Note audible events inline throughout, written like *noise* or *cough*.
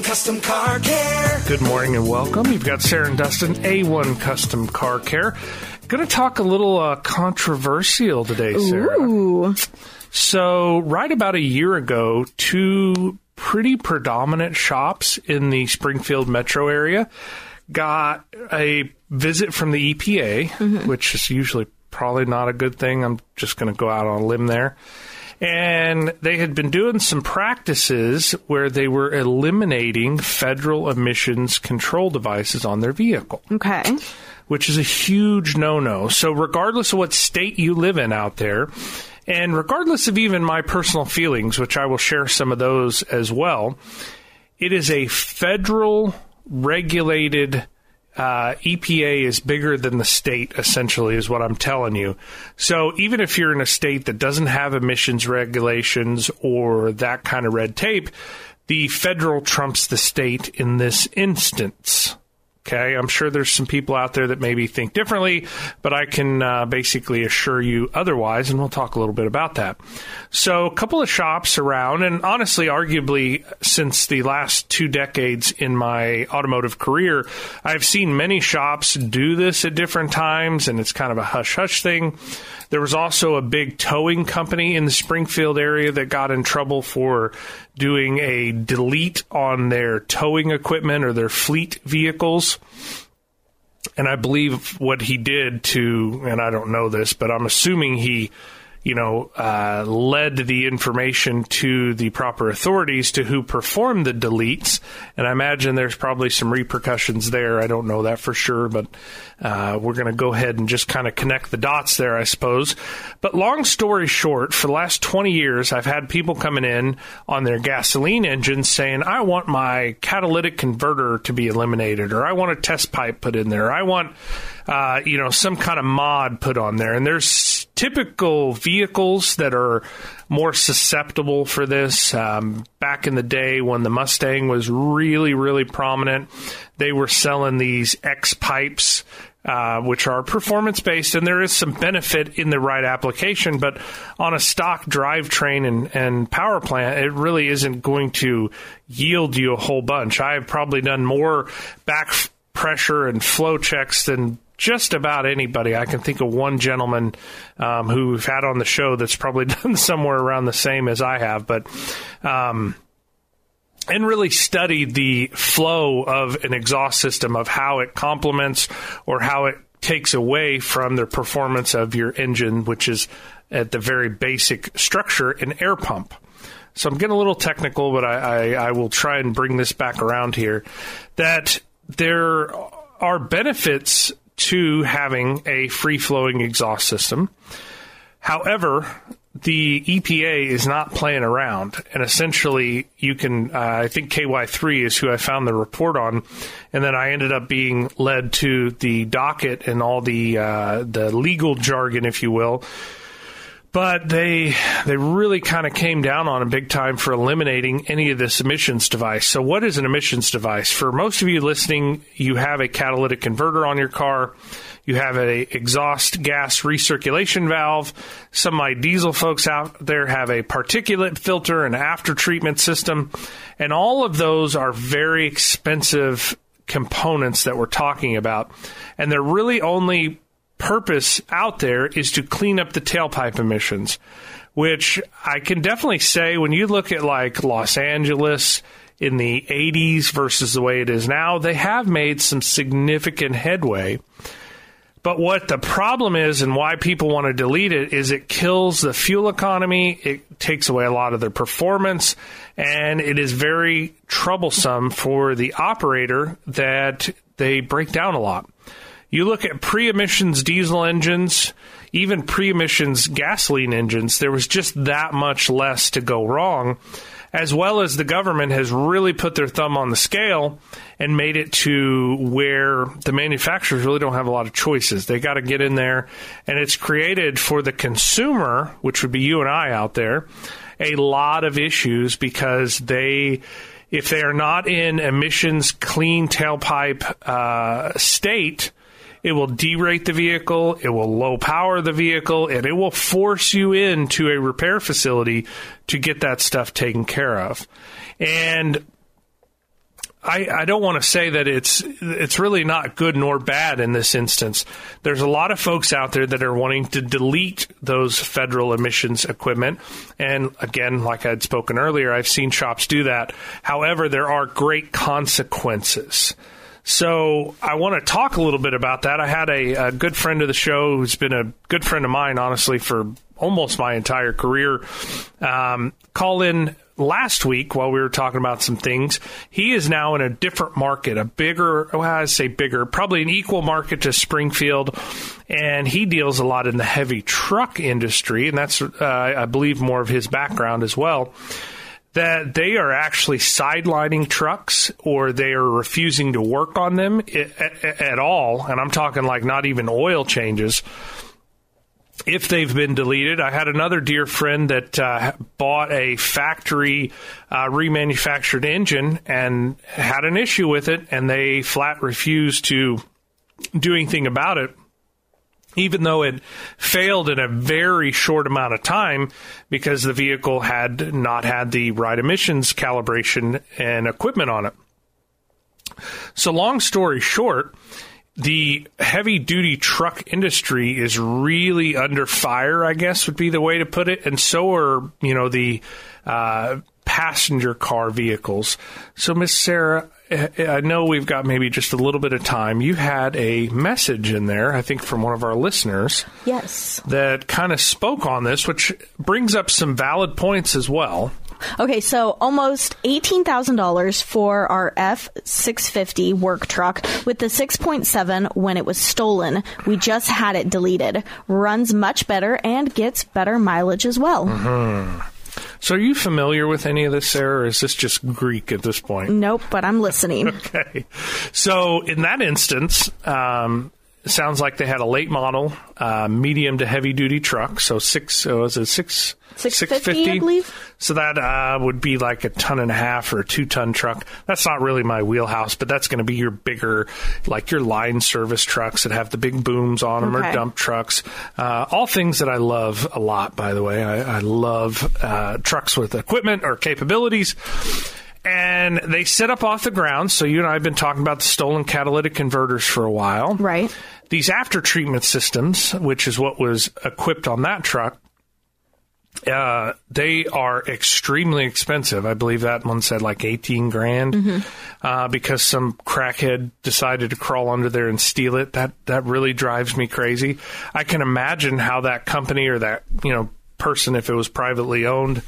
A1 Custom Car Care. Good morning and welcome. You've got Sarah and Dustin, A1 Custom Car Care. Going to talk a little uh, controversial today, Sarah. Ooh. So, right about a year ago, two pretty predominant shops in the Springfield metro area got a visit from the EPA, which is usually probably not a good thing. I'm just going to go out on a limb there. And they had been doing some practices where they were eliminating federal emissions control devices on their vehicle Okay. which is a huge no no. So, regardless of what state you live in out there, and regardless of even my personal feelings, which I will share some of those as well, it is a federal regulated. Uh, EPA is bigger than the state, essentially, is what I'm telling you. So even if you're in a state that doesn't have emissions regulations or that kind of red tape, the federal trumps the state in this instance. Okay, I'm sure there's some people out there that maybe think differently, but I can uh, basically assure you otherwise, and we'll talk a little bit about that. So, a couple of shops around, and honestly, arguably, since the last two decades in my automotive career, I've seen many shops do this at different times, and it's kind of a hush hush thing. There was also a big towing company in the Springfield area that got in trouble for doing a delete on their towing equipment or their fleet vehicles. And I believe what he did to, and I don't know this, but I'm assuming he, you know, uh, led the information to the proper authorities to who performed the deletes. And I imagine there's probably some repercussions there. I don't know that for sure, but uh, we're going to go ahead and just kind of connect the dots there, I suppose. But long story short, for the last 20 years, I've had people coming in on their gasoline engines saying, I want my catalytic converter to be eliminated, or I want a test pipe put in there, I want, uh, you know, some kind of mod put on there. And there's typical vehicles that are more susceptible for this. Um, back in the day when the Mustang was really, really prominent, they were selling these X pipes. Uh, which are performance based, and there is some benefit in the right application. But on a stock drivetrain and, and power plant, it really isn't going to yield you a whole bunch. I've probably done more back pressure and flow checks than just about anybody. I can think of one gentleman um, who we've had on the show that's probably *laughs* done somewhere around the same as I have, but. Um, and really studied the flow of an exhaust system of how it complements or how it takes away from the performance of your engine, which is at the very basic structure an air pump. So I'm getting a little technical, but I, I, I will try and bring this back around here. That there are benefits to having a free flowing exhaust system. However, the EPA is not playing around, and essentially, you can. Uh, I think KY3 is who I found the report on, and then I ended up being led to the docket and all the uh, the legal jargon, if you will. But they they really kind of came down on them big time for eliminating any of this emissions device. So, what is an emissions device? For most of you listening, you have a catalytic converter on your car. You have a exhaust gas recirculation valve. Some of my diesel folks out there have a particulate filter and after treatment system. And all of those are very expensive components that we're talking about. And they're really only purpose out there is to clean up the tailpipe emissions, which I can definitely say when you look at like Los Angeles in the 80s versus the way it is now, they have made some significant headway. But what the problem is and why people want to delete it is it kills the fuel economy, it takes away a lot of their performance, and it is very troublesome for the operator that they break down a lot. You look at pre emissions diesel engines, even pre emissions gasoline engines, there was just that much less to go wrong, as well as the government has really put their thumb on the scale and made it to where the manufacturers really don't have a lot of choices. They got to get in there, and it's created for the consumer, which would be you and I out there, a lot of issues because they if they are not in emissions clean tailpipe uh, state, it will derate the vehicle, it will low power the vehicle, and it will force you into a repair facility to get that stuff taken care of. And I, I don't want to say that it's it's really not good nor bad in this instance. There's a lot of folks out there that are wanting to delete those federal emissions equipment, and again, like I'd spoken earlier, I've seen shops do that. However, there are great consequences. So I want to talk a little bit about that. I had a, a good friend of the show who's been a good friend of mine, honestly, for almost my entire career, um, call in last week while we were talking about some things. He is now in a different market, a bigger, well, I say bigger, probably an equal market to Springfield. And he deals a lot in the heavy truck industry. And that's, uh, I believe, more of his background as well. That they are actually sidelining trucks or they are refusing to work on them at, at all. And I'm talking like not even oil changes if they've been deleted. I had another dear friend that uh, bought a factory uh, remanufactured engine and had an issue with it, and they flat refused to do anything about it. Even though it failed in a very short amount of time because the vehicle had not had the right emissions calibration and equipment on it. So, long story short, the heavy duty truck industry is really under fire, I guess would be the way to put it. And so are, you know, the uh, passenger car vehicles. So, Miss Sarah, I know we've got maybe just a little bit of time. You had a message in there, I think, from one of our listeners. Yes. That kind of spoke on this, which brings up some valid points as well. Okay, so almost $18,000 for our F650 work truck with the 6.7 when it was stolen. We just had it deleted. Runs much better and gets better mileage as well. Mm-hmm. So, are you familiar with any of this, Sarah, or is this just Greek at this point? Nope, but I'm listening. *laughs* okay. So, in that instance, um, sounds like they had a late model, uh, medium to heavy duty truck. So six, uh, was it six? 650, I believe. So that uh, would be like a ton and a half or a two ton truck. That's not really my wheelhouse, but that's going to be your bigger, like your line service trucks that have the big booms on them Okay. or dump trucks. Uh, all things that I love a lot, by the way. I, I love uh, trucks with equipment or capabilities and they sit up off the ground. So you and I have been talking about the stolen catalytic converters for a while. Right. These after treatment systems, which is what was equipped on that truck, uh, they are extremely expensive. I believe that one said like eighteen grand uh, because some crackhead decided to crawl under there and steal it. That that really drives me crazy. I can imagine how that company or that you know person, if it was privately owned,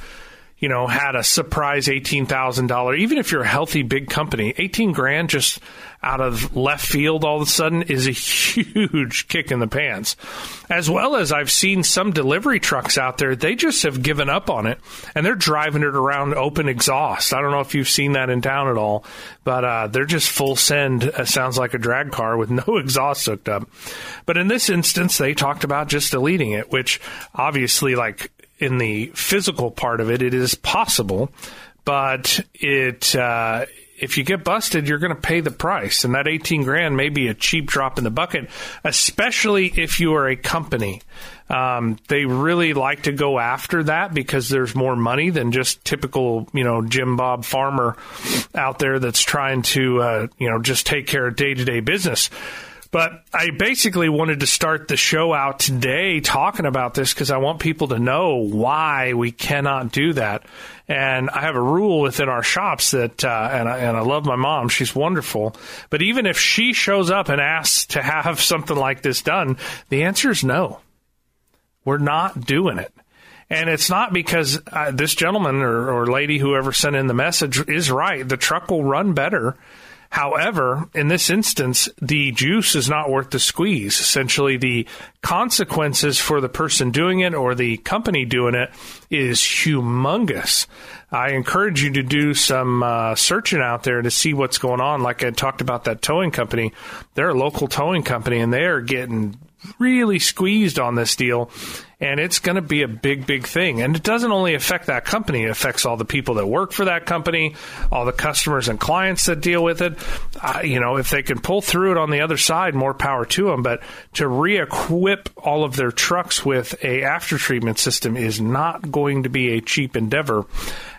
you know, had a surprise eighteen thousand dollar. Even if you're a healthy big company, eighteen grand just out of left field all of a sudden is a *laughs* huge kick in the pants. As well as I've seen some delivery trucks out there, they just have given up on it and they're driving it around open exhaust. I don't know if you've seen that in town at all, but uh, they're just full send. Uh, sounds like a drag car with *laughs* no exhaust hooked up. But in this instance, they talked about just deleting it, which obviously, like in the physical part of it, it is possible, but it uh, if you get busted, you're going to pay the price, and that eighteen grand may be a cheap drop in the bucket, especially if you are a company. Um, they really like to go after that because there's more money than just typical, you know, Jim Bob farmer out there that's trying to, uh, you know, just take care of day to day business. But I basically wanted to start the show out today talking about this because I want people to know why we cannot do that. And I have a rule within our shops that, uh, and, I, and I love my mom, she's wonderful. But even if she shows up and asks to have *laughs* something like this done, the answer is no. We're not doing it. And it's not because uh, this gentleman or, or lady, whoever sent in the message, is right. The truck will run better. However, in this instance, the juice is not worth the squeeze. Essentially, the consequences for the person doing it or the company doing it is humongous. I encourage you to do some uh, searching out there to see what's going on. Like I talked about that towing company, they're a local towing company and they are getting really squeezed on this deal and it's going to be a big big thing. And it doesn't only affect that company it affects all the people that work for that company all the customers and clients that deal with it. Uh, you know if they can pull through it on the other side more power to them but to re-equip all of their trucks with a after treatment system is not going to be a cheap endeavor.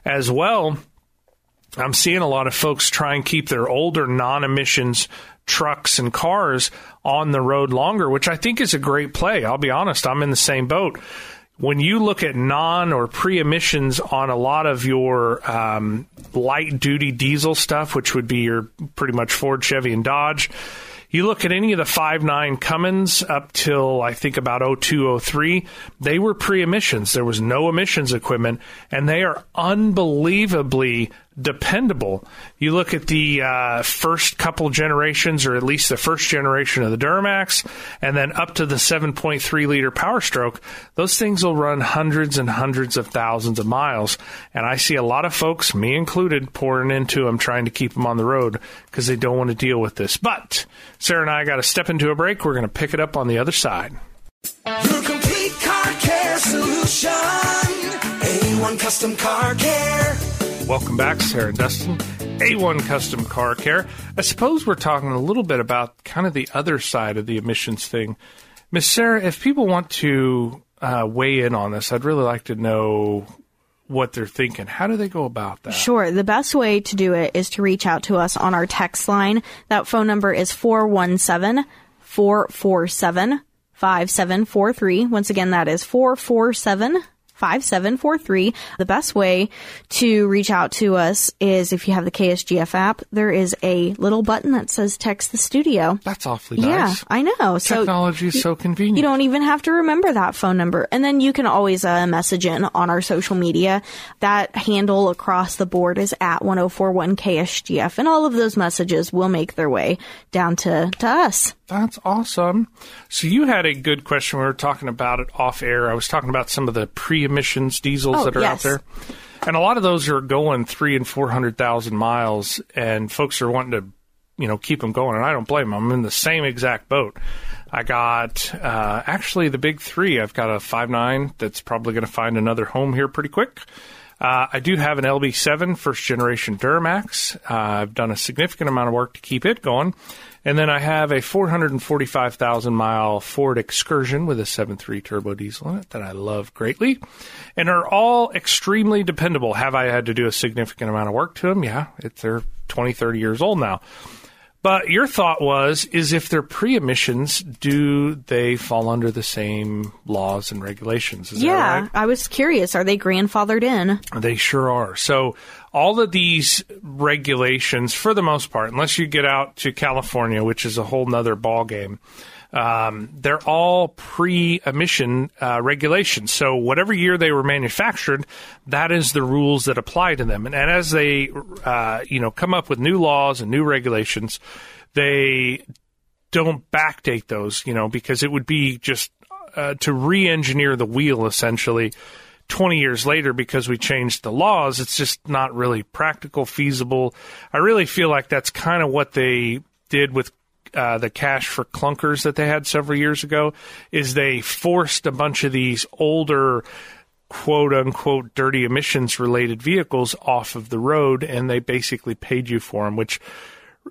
As well I'm seeing a lot of folks try and keep their older non emissions trucks and cars on the road longer, which I think is a great play. I'll be honest, I'm in the same boat. When you look at non or pre emissions on a lot of your um, light duty diesel stuff, which would be your pretty much Ford, Chevy, and Dodge, you look at any of the 5.9 Cummins up till I think about 0203, they were pre emissions. There was no emissions equipment, and they are unbelievably dependable. You look at the uh, first couple generations, or at least the first generation of the Duramax, and then up to the 7.3 liter Power Stroke, those things will run hundreds and hundreds of thousands of miles. And I see a lot of folks, me included, pouring into them trying to keep them on the road because they don't want to deal with this. But Sarah and I got to step into a break. We're going to pick it up on the other side. Your complete car care solution. A1 Custom Car Care. Welcome back, Sarah and Dustin. A1 Custom Car Care. I suppose we're talking a little bit about kind of the other side of the emissions thing. Miss Sarah, if people want to uh, weigh in on this, I'd really like to know what they're thinking. How do they go about that? Sure. The best way to do it is to reach out to us on our text line. That phone number is 417 447 5743. Once again, that is 447 5743. The best way to reach out to us is if you have the KSGF app, there is a little button that says text the studio. That's awfully nice. Yeah. I know. So Technology is so convenient. you don't even have to remember that phone number. And then you can always uh, message in on our social media. That handle across the board is at 1041 KSGF. And all of those messages will make their way down to, to us. That's awesome. So you had a good question. We were talking about it off air. I was talking about some of the pre-emissions diesels Oh, that are yes. out there, and a lot of those are going three and four hundred thousand miles, and folks are wanting to, you know, keep them going. And I don't blame them. I'm in the same exact boat. I got uh, actually the big three. I've got a five nine that's probably going to find another home here pretty quick. Uh, I do have an LB7 first generation Duramax. Uh, I've done a significant amount of work to keep it going. And then I have a 445,000 mile Ford Excursion with a 7.3 turbo diesel in it that I love greatly and are all extremely dependable. Have I had to do a significant amount of work to them? Yeah, they're 20, 30 years old now. But your thought was, is if they're pre-emissions, do they fall under the same laws and regulations? Is yeah. right? I was curious. Are they grandfathered in? They sure are. So all of these regulations, for the most part, unless you get out to California, which is a whole nother ballgame, um, they're all pre-emission uh, regulations. So whatever year they were manufactured, that is the rules that apply to them. And, and as they, uh, you know, come up with new laws and new regulations, they don't backdate those, you know, because it would be just uh, to re-engineer the wheel essentially 20 years later because we changed the laws. It's just not really practical, feasible. I really feel like that's kind of what they did with uh, the cash for clunkers that they had several years ago. Is they forced a bunch of these older quote unquote dirty emissions related vehicles off of the road and they basically paid you for them, which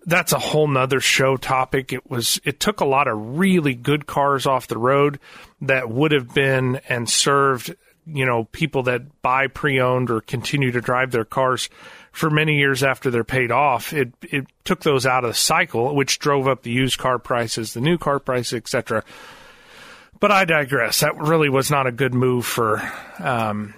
that's a whole nother show topic. It was, it took a lot of really good cars off the road that would have been and served, you know, people that buy pre-owned or continue to drive their cars for many years after they're paid off. It, it took those out of the cycle, which drove up the used car prices, the new car prices, etc. But I digress. That really was not a good move for, um,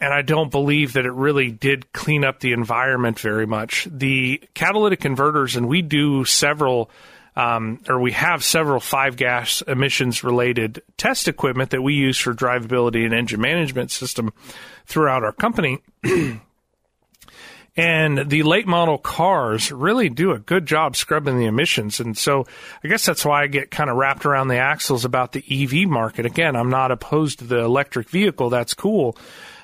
and I don't believe that it really did clean up the environment very much. The catalytic converters, and we do several, um, or we have several five gas emissions related test equipment that we use for drivability and engine management system throughout our company. *clears throat* And the late model cars really do a good job scrubbing the emissions. And so I guess that's why I get kind of wrapped around the axles about the EV market. Again, I'm not opposed to the electric vehicle. That's cool.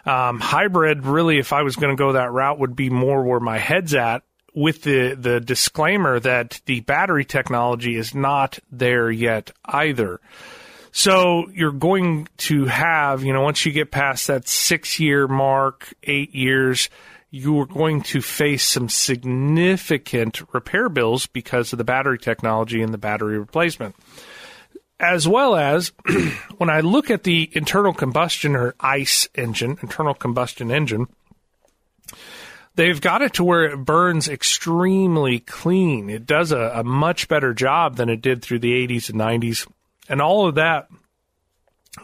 Um, hybrid, really, if I was going to go that route, would be more where my head's at with the, the disclaimer that the battery technology is not there yet either. So you're going to have, you know, once you get past that six year mark, eight years, you are going to face some significant repair bills because of the battery technology and the battery replacement. As well as *clears throat* when I look at the internal combustion or ICE engine, internal combustion engine, they've got it to where it burns extremely clean. It does a, a much better job than it did through the 80s and 90s. And all of that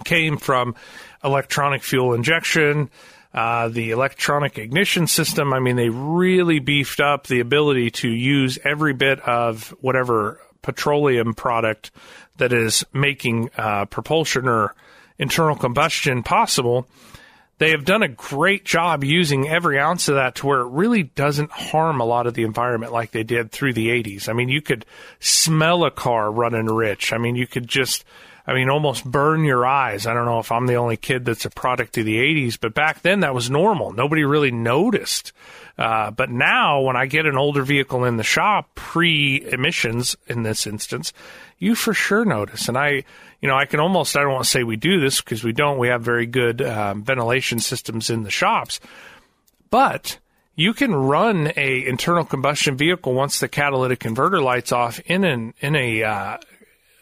came from electronic fuel injection, uh, the electronic ignition system. I mean, they really beefed up the ability to use every bit of whatever petroleum product that is making uh, propulsion or internal combustion possible. They have done a great job using every ounce of that to where it really doesn't harm a lot of the environment like they did through the 80s. I mean, you could smell a car running rich. I mean, you could just I mean, almost burn your eyes. I don't know if I'm the only kid that's a product of the 80s, but back then that was normal. Nobody really noticed. Uh, but now, when I get an older vehicle in the shop, pre emissions in this instance, you for sure notice. And I, you know, I can almost, I don't want to say we do this because we don't. We have very good um, ventilation systems in the shops. But you can run a internal combustion vehicle once the catalytic converter lights off in an in a uh,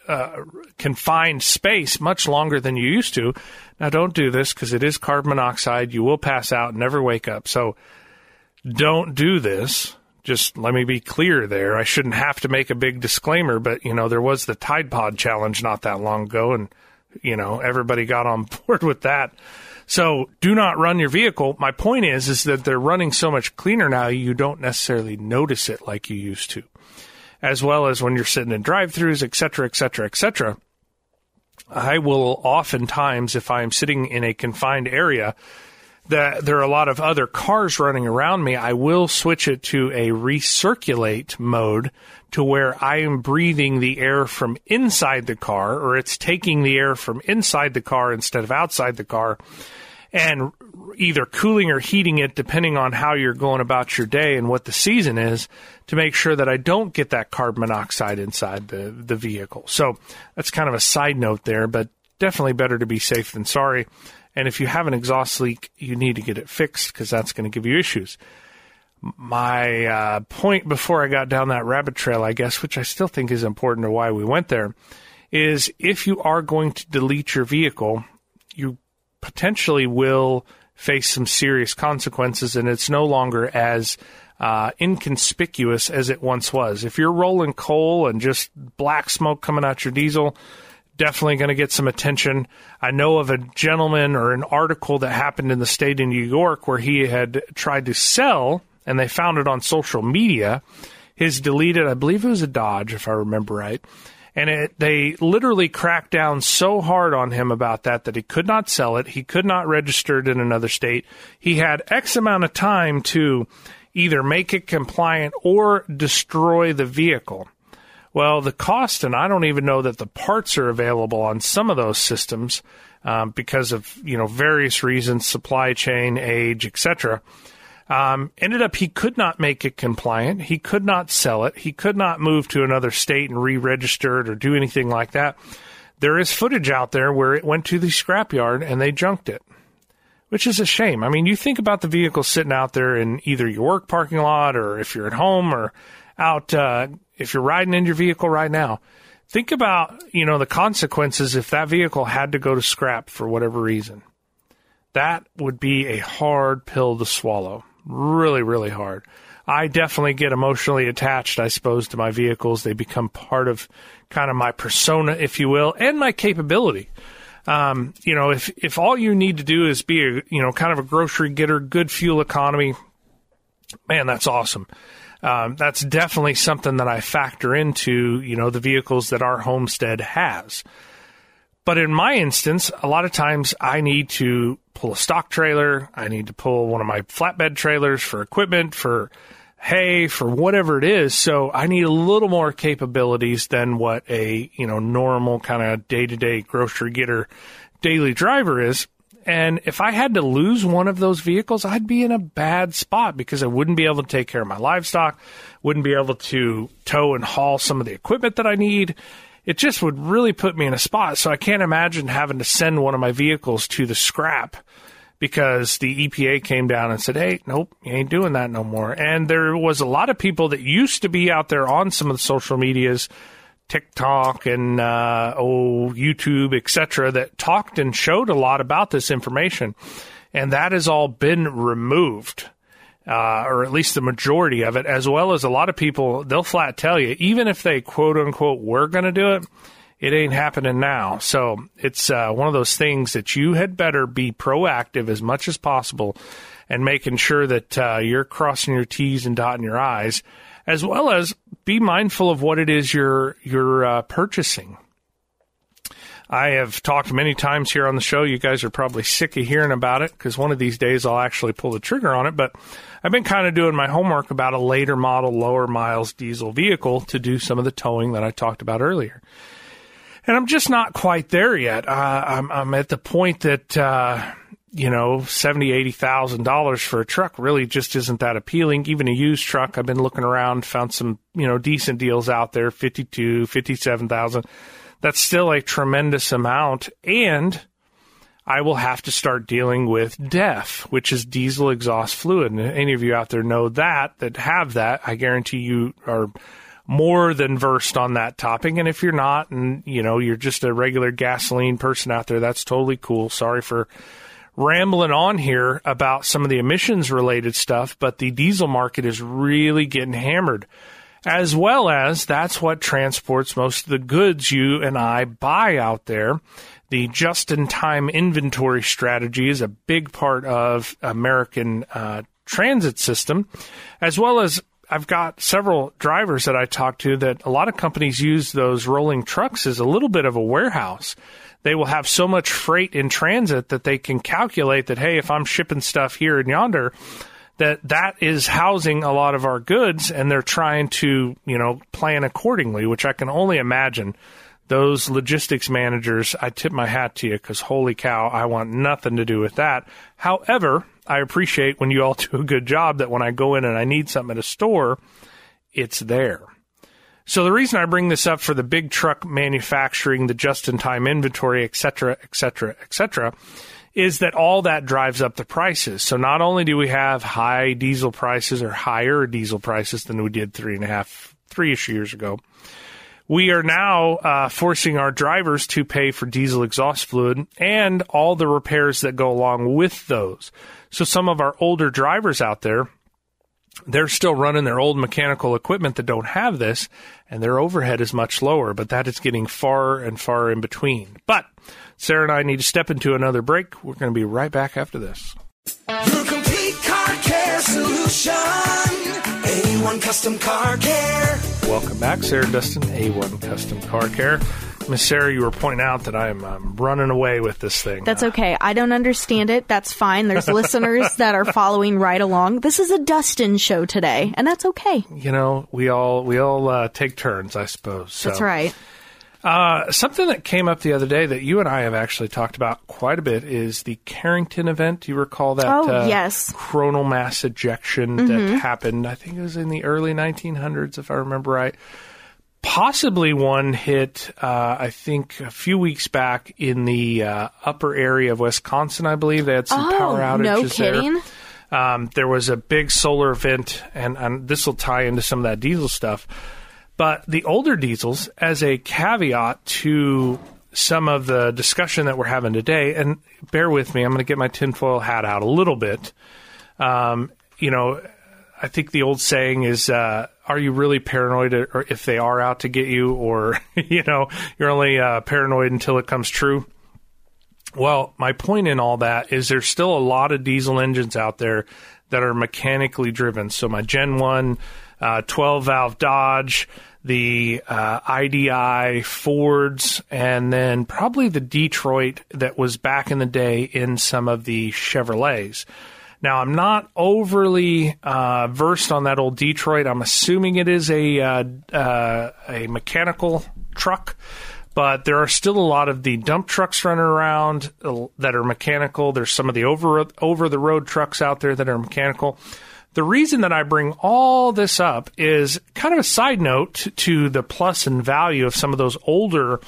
uh, confined space much longer than you used to. Now, don't do this because it is carbon monoxide. You will pass out and never wake up. So, don't do this. Just let me be clear there. I shouldn't have to make a big disclaimer, but you know, there was the Tide Pod challenge not that long ago, and you know, everybody got on *laughs* board with that. So do not run your vehicle. My point is, is that they're running so much cleaner now, you don't necessarily notice it like you used to as well as when you're sitting in drive-throughs, et cetera, et cetera, et cetera. I will oftentimes, if I'm sitting in a confined area, that there are a lot of other cars running around me, I will switch it to a recirculate mode to where I am breathing the air from inside the car, or it's taking the air from inside the car instead of outside the car and either cooling or heating it depending on how you're going about your day and what the season is to make sure that I don't get that carbon monoxide inside the, the vehicle. So that's kind of a side note there, but definitely better to be safe than sorry. And if you have an exhaust leak, you need to get it fixed because that's going to give you issues. My uh, point before I got down that rabbit trail, I guess, which I still think is important to why we went there, is if you are going to delete your vehicle, you potentially will face some serious consequences, and it's no longer as uh, inconspicuous as it once was. If you're rolling coal and just black smoke coming out your diesel, definitely going to get some attention. I know of a gentleman or an article that happened in the state of New York where he had tried to sell, and they found it on social media. His deleted, I believe it was a Dodge, if I remember right and it, they literally cracked down so hard on him about that that he could not sell it. He could not register it in another state. He had X amount of time to either make it compliant or destroy the vehicle. Well, the cost, and I don't even know that the parts are available on some of those systems um, because of you know various reasons, supply chain, age, etc. Um, ended up he could not make it compliant. He could not sell it. He could not move to another state and re-register it or do anything like that. There is footage out there where it went to the scrapyard and they junked it, which is a shame. I mean, you think about the vehicle sitting out there in either your work parking lot or if you're at home or out, uh, if you're riding in your vehicle right now. Think about, you know, the consequences if that vehicle had to go to scrap for whatever reason. That would be a hard pill to swallow really, really hard. I definitely get emotionally attached, I suppose, to my vehicles. They become part of kind of my persona, if you will, and my capability. Um, you know, if if all you need to do is be a you know kind of a grocery getter, good fuel economy, man, that's awesome. Um, that's definitely something that I factor into you know the vehicles that our homestead has. But in my instance, a lot of times I need to pull a stock trailer. I need to pull one of my flatbed trailers for equipment, for hay, for whatever it is. So I need a little more capabilities than what a, you know, normal kind of day to day grocery getter daily driver is. And if I had to lose one of those vehicles, I'd be in a bad spot because I wouldn't be able to take care of my livestock, wouldn't be able to tow and haul some of the equipment that I need it just would really put me in a spot. So I can't imagine having to send one of my vehicles to the scrap because the EPA came down and said, hey, nope, you ain't doing that no more. And there was a lot of people that used to be out there on some of the social medias, TikTok and uh, oh YouTube, etc., that talked and showed a lot about this information, and that has all been removed. Uh, or at least the majority of it, as well as a lot of people, they'll flat tell you, even if they quote unquote were going to do it, it ain't happening now. So it's uh, one of those things that you had better be proactive as much as possible and making sure that uh, you're crossing your T's and dotting your I's, as well as be mindful of what it is you're you're uh, purchasing. I have talked many times here on the show. You guys are probably sick of hearing about it because one of these days I'll actually pull the trigger on it. But I've been kind of doing my homework about a later model, lower miles diesel vehicle to do some of the towing that I talked about earlier. And I'm just not quite there yet. Uh, I'm, I'm, at the point that, uh, you know, seventy, eighty thousand dollars for a truck really just isn't that appealing. Even a used truck, I've been looking around, found some, you know, decent deals out there, fifty-two, fifty-seven thousand. That's still a tremendous amount, and I will have to start dealing with DEF, which is diesel exhaust fluid. And any of you out there know that, that have that, I guarantee you are more than versed on that topic. And if you're not, and you know, you're just a regular gasoline person out there, that's totally cool. Sorry for rambling on here about some of the emissions related stuff, but the diesel market is really getting hammered. As well as that's what transports most of the goods you and I buy out there. The just in time inventory strategy is a big part of American uh, transit system, as well as I've got several drivers that I talk to that a lot of companies use those rolling trucks as a little bit of a warehouse. They will have so much freight in transit that they can calculate that, hey, if I'm shipping stuff here and yonder, that that is housing a lot of our goods and they're trying to, you know, plan accordingly, which I can only imagine those logistics managers, I tip my hat to you because holy cow, I want nothing to do with that. However, I appreciate when you all *laughs* do a good job that when I go in and I need something at a store, it's there. So the reason I bring this up for the big truck manufacturing, the just-in-time inventory, et cetera, et cetera, et cetera, is that all that drives up the prices. So not only do we have high diesel prices or higher diesel prices than we did three and a half, three-ish years ago, we are now uh, forcing our drivers to pay for diesel exhaust fluid and all the repairs that go along with those. So some of our older drivers out there, they're still running their old mechanical equipment that don't have this, and their overhead is much lower, but that is getting far and far in between. But Sarah and I need to step into another break. We're going to be right back after this. Your complete car care solution. A1 Custom Car Care. Welcome back, Sarah Dustin, A1 Custom Car Care. Miss Sarah, you were pointing out that I am um, running away with this thing. That's okay. I don't understand it. That's fine. There's *laughs* listeners that are following right along. This is a Dustin show today, and that's okay. You know, we all we all uh, take turns, I suppose. So. That's right. Uh, something that came up the other day that you and I have actually talked about quite a bit is the Carrington event. Do you recall that? Oh, uh, yes. Coronal mass ejection that happened. I think it was in the early 1900s, if I remember right. Possibly one hit, uh, I think, a few weeks back in the uh, upper area of Wisconsin. I believe they had some Oh, power outages no there. kidding? Um, there was a big solar event, and, and this will tie into some of that diesel stuff. But the older diesels, as a caveat to some of the discussion that we're having today, and bear with me, I'm going to get my tinfoil hat out a little bit. Um, you know, I think the old saying is, uh, "Are you really paranoid, or if they are out to get you, or *laughs* you know, you're only uh, paranoid until it comes true." Well, my point in all that is there's still a lot of diesel engines out there that are mechanically driven. So my Gen 1 uh, 12 valve Dodge, the uh, IDI Fords, and then probably the Detroit that was back in the day in some of the Chevrolets. Now, I'm not overly uh, versed on that old Detroit. I'm assuming it is a uh, uh, a mechanical truck, but there are still a lot of the dump trucks running around uh, that are mechanical. There's some of the over over the road trucks out there that are mechanical. The reason that I bring all this up is kind of a side note to the plus and value of some of those older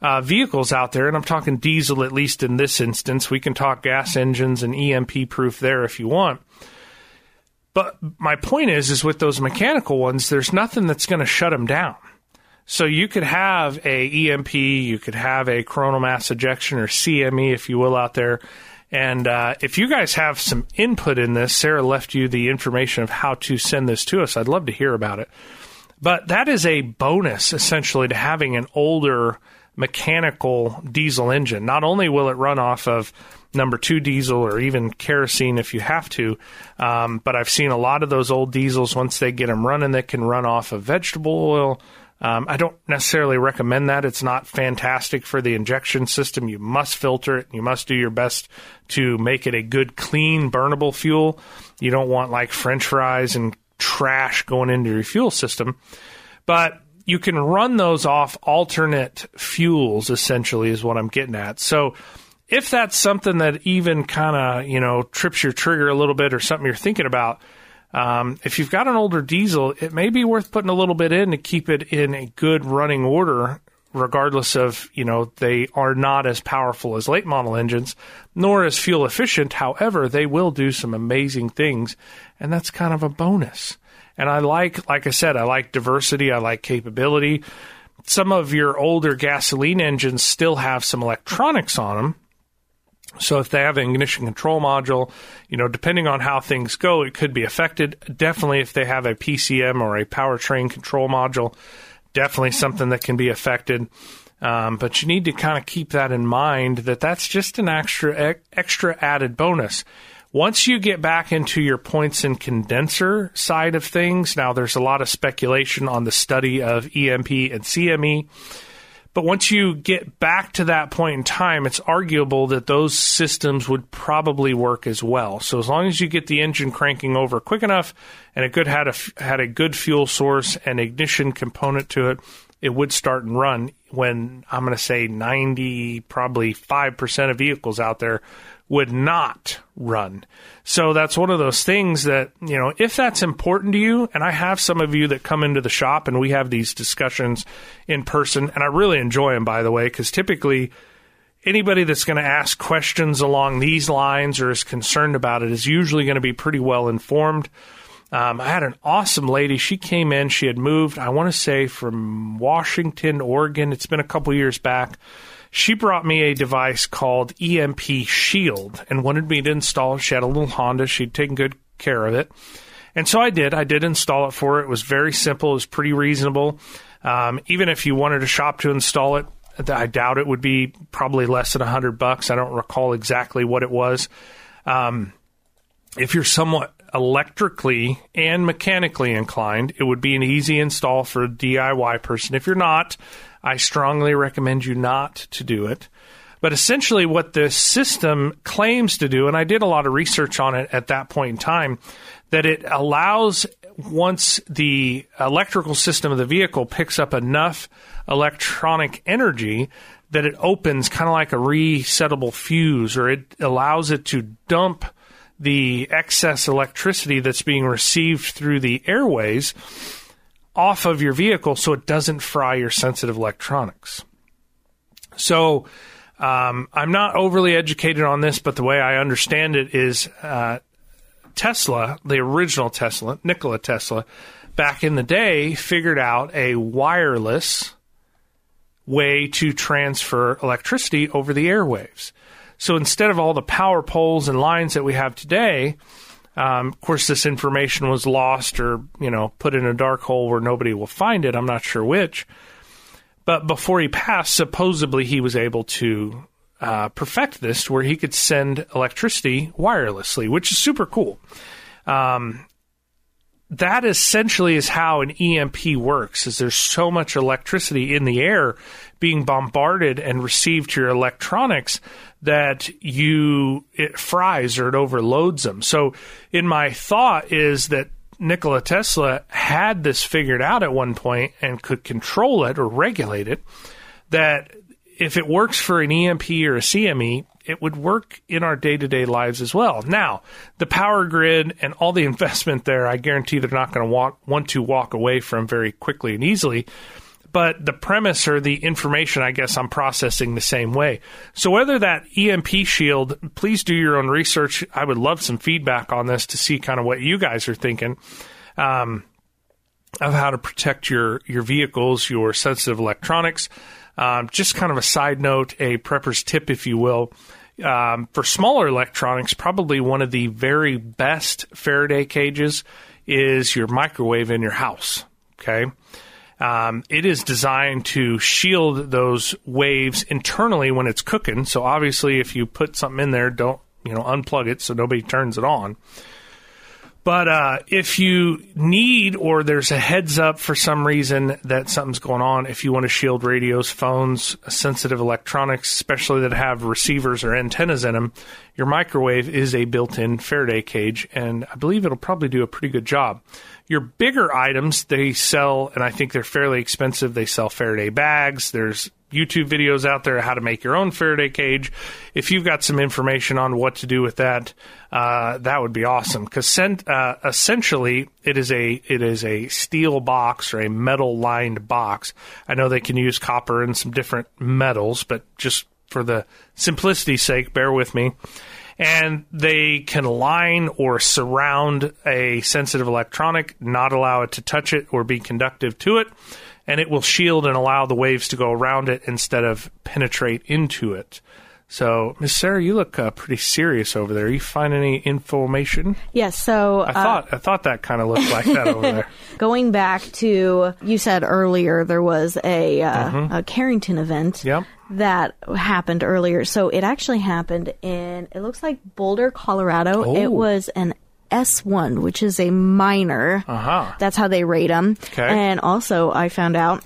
uh, vehicles out there, and I'm talking diesel at least in this instance. We can talk gas engines and EMP proof there if you want. But my point is, is with those mechanical ones, there's nothing that's going to shut them down. So you could have a EMP, you could have a coronal mass ejection or CME, if you will, out there, And uh, if you guys have some input in this, Sarah left you the information of how to send this to us. I'd love to hear about it. But that is a bonus, essentially, to having an older mechanical diesel engine. Not only will it run off of number two diesel or even kerosene if you have to, um, but I've seen a lot of those old diesels, once they get them running, they can run off of vegetable oil. Um, I don't necessarily recommend that. It's not fantastic for the injection system. You must filter it. You must do your best to make it a good, clean, burnable fuel. You don't want like French fries and trash going into your fuel system. But you can run those off alternate fuels, essentially, is what I'm getting at. So if that's something that even kind of, you know, trips your trigger a little bit or something you're thinking about, um, if you've got an older diesel, it may be worth putting a little bit in to keep it in a good running order, regardless of, you know, they are not as powerful as late model engines, nor as fuel efficient. However, they will do some amazing things, and that's kind of a bonus. And I like, like I said, I like diversity, I like capability. Some of your older gasoline engines still have some electronics on them so if they have an ignition control module, you know, depending on how things go, it could be affected. Definitely if they have a PCM or a powertrain control module, definitely something that can be affected. Um, but you need to kind of keep that in mind that that's just an extra extra added bonus. Once you get back into your points and condenser side of things, now there's a lot of speculation on the study of EMP and CME. But once you get back to that point in time, it's arguable that those systems would probably work as well. So as long as you get the engine cranking over quick enough and it could had a had a good fuel source and ignition component to it, it would start and run when I'm going to say 90 probably 5% of vehicles out there would not run. So that's one of those things that, you know, if that's important to you, and I have some of you that come into the shop and we have these discussions in person, and I really enjoy them, by the way, because typically anybody that's going to ask questions along these lines or is concerned about it is usually going to be pretty well informed. Um, I had an awesome lady. She came in. She had moved, I want to say, from Washington, Oregon. It's been a couple years back she brought me a device called EMP Shield and wanted me to install it. She had a little Honda. She'd taken good care of it. And so I did. I did install it for her. It was very simple. It was pretty reasonable. Um, even if you wanted a shop to install it, I doubt it would be probably less than a hundred bucks. I don't recall exactly what it was. Um, if you're somewhat electrically and mechanically inclined, it would be an easy install for a DIY person. If you're not, I strongly recommend you not to do it. But essentially, what the system claims to do, and I did a lot of research on it at that point in time, that it allows once the electrical system of the vehicle picks up enough electronic energy that it opens kind of like a resettable fuse, or it allows it to dump the excess electricity that's being received through the airways off of your vehicle so it doesn't fry your sensitive electronics. So um, I'm not overly educated on this, but the way I understand it is uh, Tesla, the original Tesla, Nikola Tesla, back in the day, figured out a wireless way to transfer electricity over the airwaves. So instead of all the power poles and lines that we have today, um, of course, this information was lost or, you know, put in a dark hole where nobody will find it. I'm not sure which. But before he passed, supposedly he was able to uh, perfect this where he could send electricity wirelessly, which is super cool. Um, that essentially is how an EMP works is there's so much electricity in the air being bombarded and received to your electronics that you it fries or it overloads them. So in my thought is that Nikola Tesla had this figured out at one point and could control it or regulate it that if it works for an EMP or a CME, it would work in our day to day lives as well. Now, the power grid and all the *laughs* investment there, I guarantee they're not going to want to walk away from very quickly and easily. But the premise or the information, I guess, I'm processing the same way. So, whether that EMP shield, please do your own research. I would love some feedback on this to see kind of what you guys are thinking. Um, of how to protect your your vehicles, your sensitive electronics. Um, just kind of a side note, a prepper's tip, if you will. Um, for smaller electronics, probably one of the very best Faraday cages is your microwave in your house. Okay. Um, it is designed to shield those waves internally when it's cooking. So obviously, if you put something in there, don't you know unplug it so nobody turns it on. But uh, if you need or there's a heads up for some reason that something's going on, if you want to shield radios, phones, sensitive electronics, especially that have receivers or antennas in them, your microwave is a built in Faraday cage, and I believe it'll probably do a pretty good job. Your bigger items, they sell, and I think they're fairly expensive. They sell Faraday bags. There's YouTube videos out there how to make your own Faraday cage. If you've got some information on what to do with that, uh, that would be awesome. Because uh, essentially, it is a it is a steel box or a metal lined box. I know they can use copper and some different metals, but just for the simplicity's sake, bear with me. And they can line or surround a sensitive electronic, not allow it to touch it or be conductive to it and it will shield and allow the waves to go around it instead of penetrate into it. So, Miss Sarah, you look uh, pretty serious over there. You find any information? Yes. So I uh, thought I thought that kind of looked like that over there. *laughs* Going back to you said earlier, there was a, uh, mm-hmm. a Carrington event. Yep. That happened earlier. So it actually happened in, it looks like Boulder, Colorado. Oh. It was an S1, which is a minor. Uh-huh. That's how they rate them. Okay. And also, I found out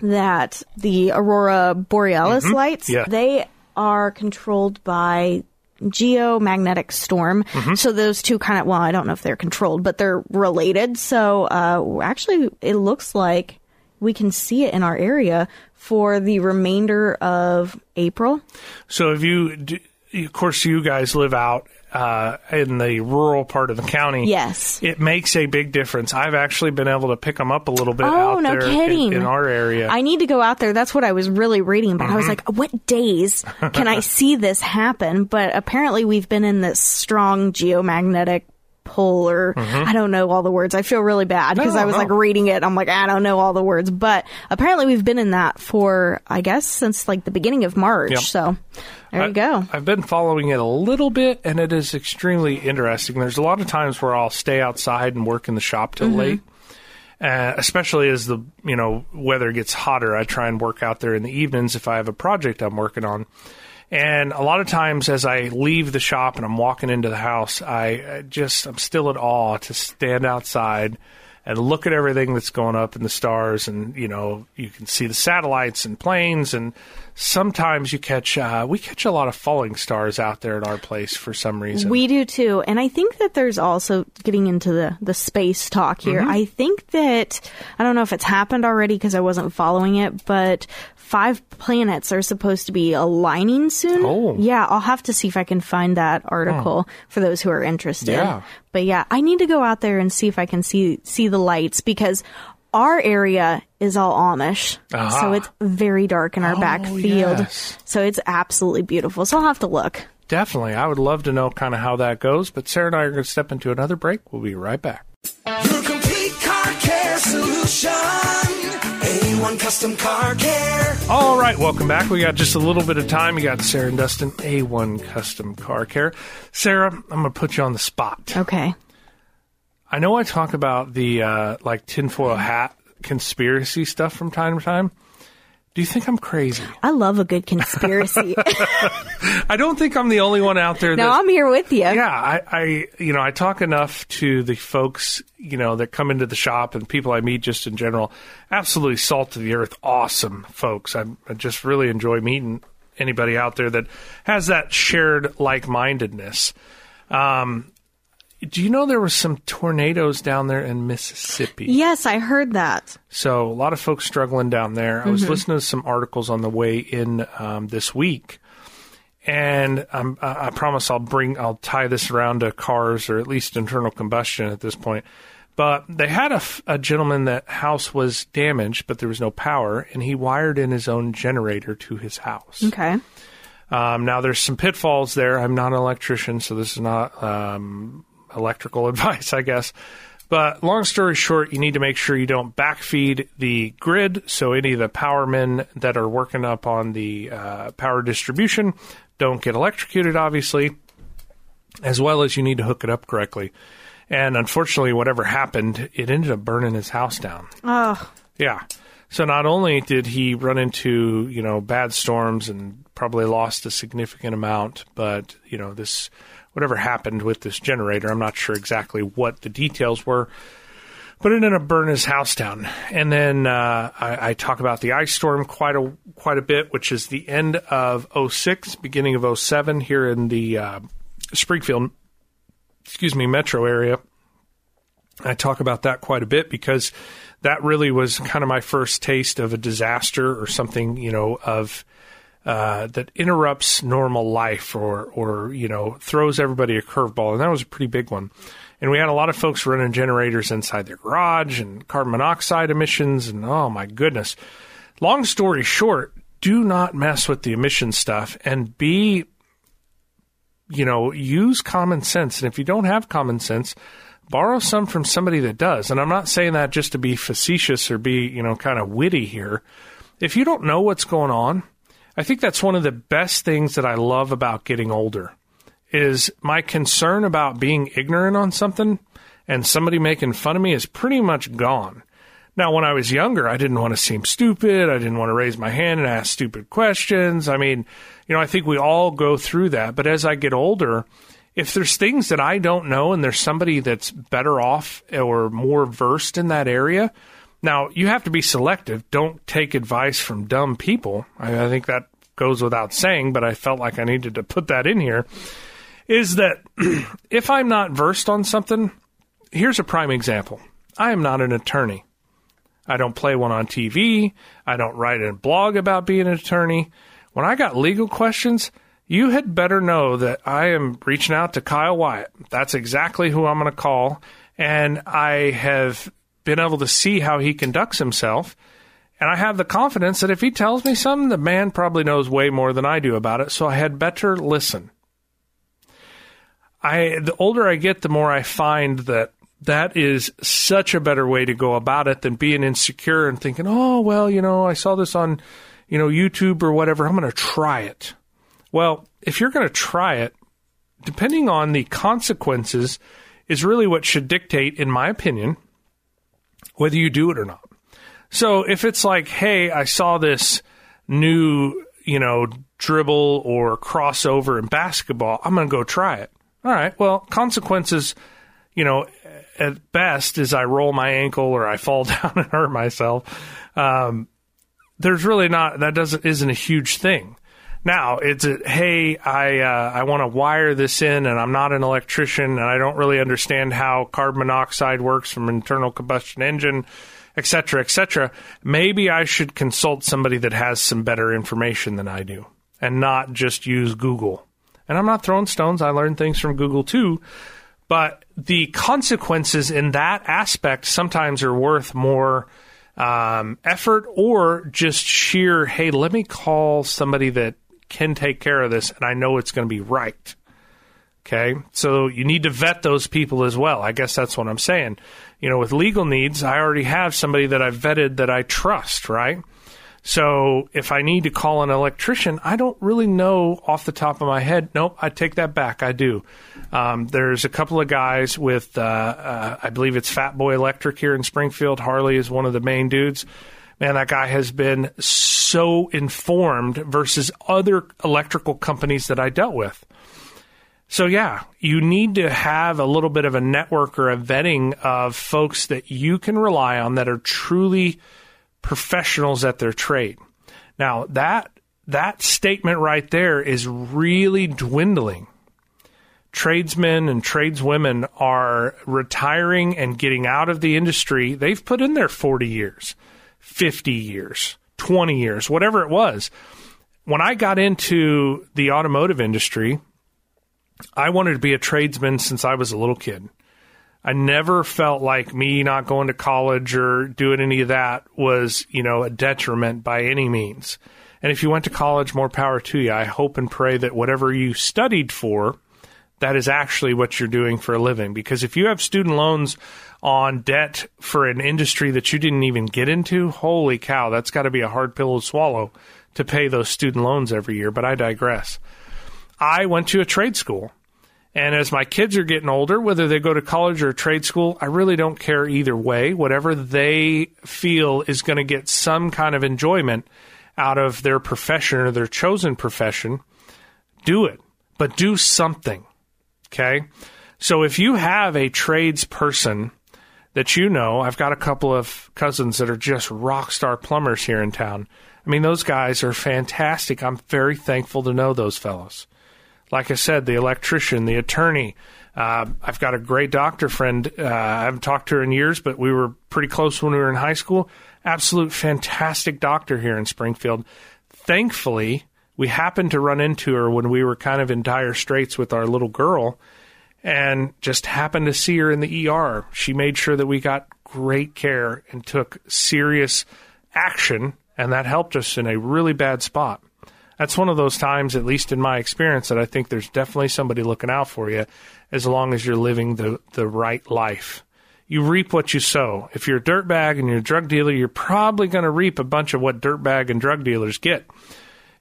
that the aurora borealis mm-hmm. lights, yeah. they are controlled by geomagnetic storm. Mm-hmm. So those two kind of, well, I don't know if they're controlled, but they're related. So uh, actually, it looks like we can see it in our area for the remainder of April. So if you, of course, you guys live out uh, in the rural part of the county, yes, it makes a big difference. I've actually been able to pick them up a little bit oh, out no there kidding. In, in, our area. I need to go out there. That's what I was really reading about. Mm-hmm. I was like, what days can I *laughs* see this happen? But apparently, we've been in this strong geomagnetic pull or mm-hmm. I don't know all the words. I feel really bad because no, I was no. like reading it. I'm like, I don't know all the words, but apparently we've been in that for, I guess, since like the beginning of March. Yep. So there I, you go. I've been following it a little bit and it is extremely interesting. There's a lot of times where I'll stay outside and work in the shop till Mm-hmm. late. Uh, especially as the you know weather gets hotter, I try and work out there in the evenings if I have a project I'm working on. And a lot of times, as I leave the shop and I'm walking into the house, I just I'm still at awe to stand outside and look at everything that's going up in the stars, and you know you can see the satellites and planes, and sometimes you catch uh, we catch a lot of falling stars out there at our place for some reason. We do too, and I think that there's also getting into the the space talk here. Mm-hmm. I think that I don't know if it's happened already because I wasn't following it, but five planets are supposed to be aligning soon. Oh. Yeah, I'll have to see if I can find that article for those who are interested. Yeah. But yeah, I need to go out there and see if I can see see the lights because our area is all Amish. Ah. So it's very dark in our Oh, backfield. yes. So it's absolutely beautiful. So I'll have to look. Definitely, I would love to know kind of how that goes. But Sarah and I are going to step into another break. We'll be right back. Your complete car care solution. A1 Custom Car Care. All right, welcome back. We got just a little bit of time. You got Sarah and Dustin, A1 Custom Car Care. Sarah, I'm going to put you on the spot. Okay. I know I talk about the uh, like tinfoil hat conspiracy stuff from time to time. Do you think I'm crazy? I love a good conspiracy. *laughs* *laughs* I don't think I'm the only one out there. no, I'm here with you. yeah, I, I, you know, I talk enough to the folks, you know, that come into the shop and people I meet just in general. Absolutely salt of the earth, awesome folks. I, I just really enjoy meeting anybody out there that has that shared like mindedness. Um, do you know there were some tornadoes down there in Mississippi? Yes, I heard that. So a lot of folks struggling down there. I was listening to some articles on the way in um, this week, and um, I I promise I'll bring I'll tie this around to cars or at least internal combustion at this point. But they had a gentleman that house was damaged, but there was no power, and he wired in his own generator to his house. Okay. Um, now there's some pitfalls there. I'm not an electrician, so this is not um, electrical *laughs* advice, I guess. But long story short, you need to make sure you don't backfeed the grid. So any of the powermen that are working up on the uh, power distribution, don't get electrocuted, obviously, as well as you need to hook it up correctly. And unfortunately, whatever happened, it ended up burning his house down. Oh, Yeah. So not only did he run into, you know, bad storms and probably lost a significant amount, but, you know, this, whatever happened with this generator, I'm not sure exactly what the details were, but it ended up burning his house down. And then uh, I, I talk about the ice storm quite a quite a bit, which is the end of 06, beginning of 07 here in the uh, Springfield, excuse me, metro area. I talk about that quite a bit because that really was kind of my first taste of a disaster or something, you know, of uh, that interrupts normal life or or you know throws everybody a curveball, and that was a pretty big one. And we had a lot of folks running generators inside their garage and carbon monoxide emissions, and oh my goodness. Long story short, do not mess with the emission stuff and be, you know, use common sense. And if you don't have common sense, borrow some from somebody that does. And I'm not saying that just to be facetious or be, you know, kind of witty here. If you don't know what's going on, I think that's one of the best things that I love about getting older is my concern about being ignorant on something and somebody making fun of me is pretty much gone. Now, when I was younger, I didn't want to seem stupid. I didn't want to raise my hand and ask stupid questions. I mean, you know, I think we all go through that. But as I get older, if there's things that I don't know and there's somebody that's better off or more versed in that area, now you have to be selective. Don't take advice from dumb people. I, I think that goes without saying, but I felt like I needed to put that in here. Is that *clears throat* if I'm not versed on something, here's a prime example. I am not an attorney. I don't play one on TV. I don't write a blog about being an attorney. When I got legal questions, you had better know that I am reaching out to Kyle Wyatt. That's exactly who I'm going to call. And I have been able to see how he conducts himself. And I have the confidence that if he tells me something, the man probably knows way more than I do about it. So I had better listen. I the older I get, the more I find that that is such a better way to go about it than being insecure and thinking, "Oh, well, you know, I saw this on, you know, YouTube or whatever. I'm going to try it." Well, if you're going to try it, depending on the consequences is really what should dictate in my opinion whether you do it or not. So, if it's like, "Hey, I saw this new, you know, dribble or crossover in basketball, I'm going to go try it." All right. Well, consequences, you know, at best is I roll my ankle or I fall *laughs* down and hurt myself. Um, there's really not that doesn't isn't a huge thing. Now it's a hey I uh, I want to wire this in and I'm not an electrician and I don't really understand how carbon monoxide works from internal combustion engine, et cetera, et cetera. Maybe I should consult somebody that has some better information than I do and not just use Google. And I'm not throwing stones. I learned things from Google too. But the consequences in that aspect sometimes are worth more um, effort or just sheer, hey, let me call somebody that can take care of this and I know it's going to be right. Okay. So you need to vet those people as well. I guess that's what I'm saying. You know, with legal needs, I already have somebody that I've vetted that I trust, right? So if I need to call an electrician, I don't really know off the top of my head. Nope, I take that back. I do. Um, there's a couple of guys with, uh, uh, I believe it's Fat Boy Electric here in Springfield. Harley is one of the main dudes. Man, that guy has been so informed versus other electrical companies that I dealt with. So, yeah, you need to have a little bit of a network or a vetting of folks that you can rely on that are truly professionals at their trade. Now, that that statement right there is really dwindling. Tradesmen and tradeswomen are retiring and getting out of the industry. They've put in their 40 years, 50 years, 20 years, whatever it was. When I got into the automotive industry, I wanted to be a tradesman since I was a little kid. I never felt like me not going to college or doing any of that was, you know, a detriment by any means. And if you went to college, more power to you. I hope and pray that whatever you studied for, that is actually what you're doing for a living. Because if you have student loans on debt for an industry that you didn't even get into, holy cow, that's got to be a hard pill to swallow to pay those student loans every year. But I digress. I went to a trade school. And as my kids are getting older, whether they go to college or trade school, I really don't care either way. Whatever they feel is going to get some kind of enjoyment out of their profession or their chosen profession, do it. But do something. Okay? So if you have a tradesperson that you know, I've got a couple of cousins that are just rock star plumbers here in town. I mean, those guys are fantastic. I'm very thankful to know those fellows like I said, the electrician, the attorney. Uh, I've got a great doctor friend. Uh, I haven't talked to her in years, but we were pretty close when we were in high school. Absolute fantastic doctor here in Springfield. Thankfully, we happened to run into her when we were kind of in dire straits with our little girl and just happened to see her in the ER. She made sure that we got great care and took serious action, and that helped us in a really bad spot that's one of those times, at least in my experience, that I think there's definitely somebody looking out for you as long as you're living the, the right life. You reap what you sow. If you're a dirtbag and you're a drug dealer, you're probably going to reap a bunch of what dirtbag and drug dealers get.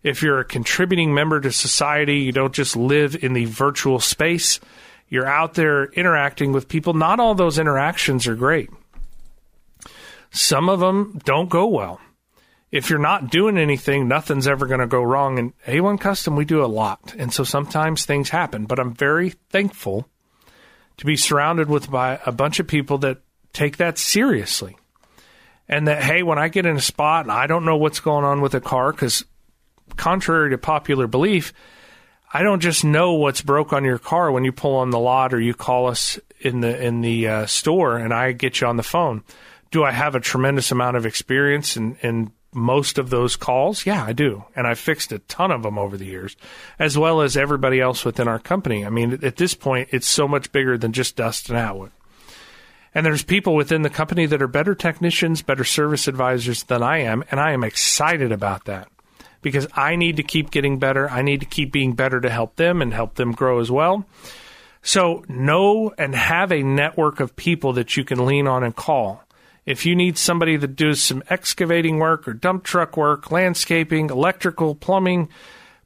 If you're a contributing member to society, you don't just live in the virtual space. You're out there interacting with people. Not all those interactions are great. Some of them don't go well if you're not doing anything, nothing's ever going to go wrong. And A1 Custom, we do a lot. And so sometimes things happen. But I'm very thankful to be surrounded with by a bunch of people that take that seriously. And that, hey, when I get in a spot and I don't know what's going on with a car, because contrary to popular belief, I don't just know what's broke on your car when you pull on the lot or you call us in the in the uh, store and I get you on the phone. Do I have a tremendous amount of experience in, in most of those calls? Yeah, I do. And I've fixed a ton of them over the years, as well as everybody else within our company. I mean, at this point, it's so much bigger than just Dustin Atwood. And there's people within the company that are better technicians, better service advisors than I am. And I am excited about that because I need to keep getting better. I need to keep being better to help them and help them grow as well. So know and have a network of people that you can lean on and call. If you need somebody that does some excavating work or dump truck work, landscaping, electrical, plumbing,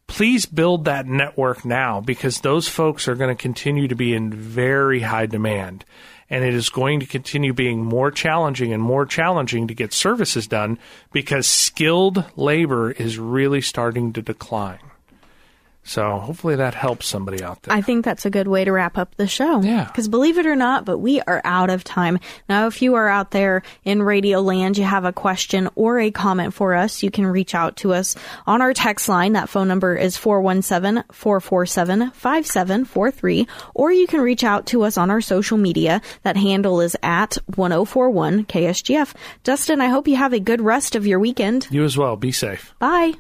please build that network now because those folks are going to continue to be in very high demand. And it is going to continue being more challenging and more challenging to get services done because skilled labor is really starting to decline. So hopefully that helps somebody out there. I think that's a good way to wrap up the show. Yeah. Because believe it or not, but we are out of time. Now, if you are out there in radio land, you have a question or a comment for us, you can reach out to us on our text line. That phone number is 417-447-5743. Or you can reach out to us on our social media. That handle is at 1041 KSGF. Dustin, I hope you have a good rest of your weekend. You as well. Be safe. Bye.